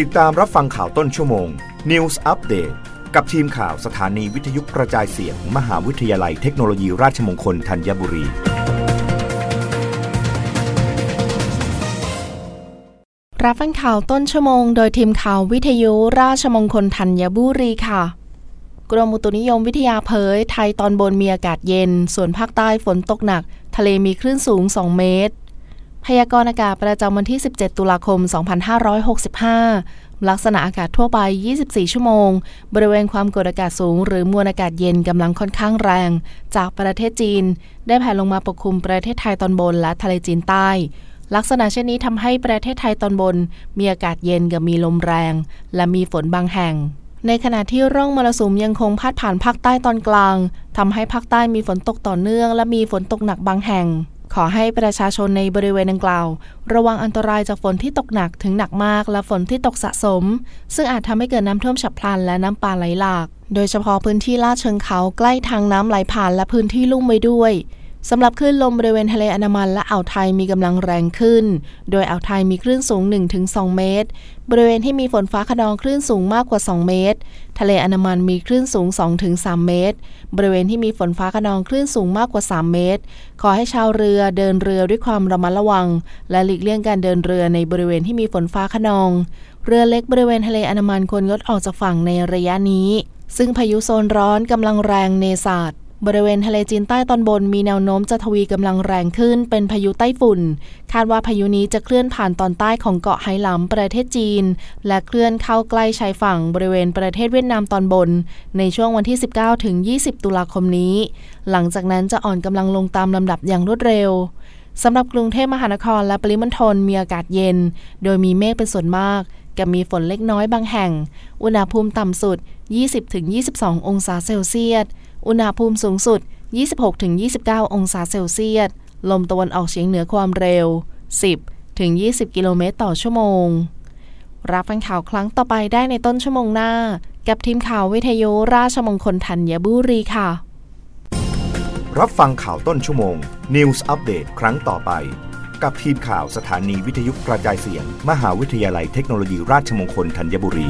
ติดตามรับฟังข่าวต้นชั่วโมง News Update กับทีมข่าวสถานีวิทยุกระจายเสียงมมหาวิทยาลัยเทคโนโลยีราชมงคลธัญบุรี รับฟังข่าวต้นชั่วโมง โดยทีมข่าววิทยุราชมงคลธัญบุรีค่ะกรมอุตุนิยมวิทยาเผย ไทยตอนบนมีอากาศเย็น ส่วนภาคใต้ฝนตกหนัก ทะเลมีคลื่นสูง 2 เมตร พยากรณ์อากาศประจำวันที่ 17 ตุลาคม 2565 ลักษณะอากาศทั่วไป 24 ชั่วโมง บริเวณความกดอากาศสูง หรือมวลอากาศเย็นกำลังค่อนข้างแรง จากประเทศจีน ได้แผ่ลงมาปกคลุมประเทศไทยตอนบนและทะเลจีนใต้ ลักษณะเช่นนี้ทำให้ประเทศไทยตอนบน มีอากาศเย็นกับมีลมแรง และมีฝนบางแห่งในขณะที่ร่องมรสุมยังคงพาดผ่านภาคใต้ตอนกลางทำให้ภาคใต้มีฝนตกต่อเนื่อง และมีฝนตกหนักบางแห่ง ขอให้ประชาชนในบริเวณดังกล่าว ระวังอันตรายจากฝนที่ตกหนักถึงหนักมาก และฝนที่ตกสะสม ซึ่งอาจทำให้เกิดน้ำท่วมฉับพลันและน้ำป่าไหลหลาก โดยเฉพาะพื้นที่ลาดเชิงเขาใกล้ทางน้ำไหลผ่านและพื้นที่ลุ่มไว้ด้วย สำหรับคลื่นลมบริเวณทะเลอันามันและอ่าวไทยมีกำลังแรงขึ้น โดยอ่าวไทยมีคลื่นสูง 1-2 เมตร บริเวณที่มีฝนฟ้าขนองคลื่นสูงมากกว่า 2 เมตร ทะเลอันามันมีคลื่นสูง 2-3 เมตร บริเวณที่มีฝนฟ้าขนองคลื่นสูงมากกว่า 3 เมตร ขอให้ชาวเรือเดินเรือด้วยความระมัดระวัง และหลีกเลี่ยงการเดินเรือในบริเวณที่มีฝนฟ้าขนอง เรือเล็กบริเวณทะเลอันามันควรงดออกจากฝั่งในระยะนี้ ซึ่งพายุโซนร้อนกำลังแรงเนศาส บริเวณทะเลจีนใต้ตอนบนมีแนวโน้มจะทวีกำลังแรงขึ้นเป็นพายุไต้ฝุ่น คาดว่าพายุนี้จะเคลื่อนผ่านตอนใต้ของเกาะไหหลำประเทศจีน และเคลื่อนเข้าใกล้ชายฝั่งบริเวณประเทศเวียดนามตอนบน ในช่วงวันที่ 19ถึง20 ตุลาคมนี้ หลังจากนั้นจะอ่อนกำลังลงตามลำดับอย่างรวดเร็วสำหรับกรุงเทพมหานครและปริมณฑลมีอากาศเย็น โดยมีเมฆเป็นส่วนมากกับมีฝนเล็กน้อยบางแห่ง อุณหภูมิต่ำสุด 20-22 องศาเซลเซียส อุณหภูมิสูงสุด 26-29 องศาเซลเซียส ลมตะวันออกเฉียงเหนือความเร็ว 10-20 กิโลเมตรต่อชั่วโมง รับฟังข่าวครั้งต่อไปได้ในต้นชั่วโมงหน้า กับทีมข่าววิทยุราชมงคลธัญบุรีค่ะ รับฟังข่าวต้นชั่วโมง News อัปเดตครั้งต่อไป กับทีมข่าวสถานีวิทยุกระจายเสียง มหาวิทยาลัยเทคโนโลยีราชมงคลธัญบุรี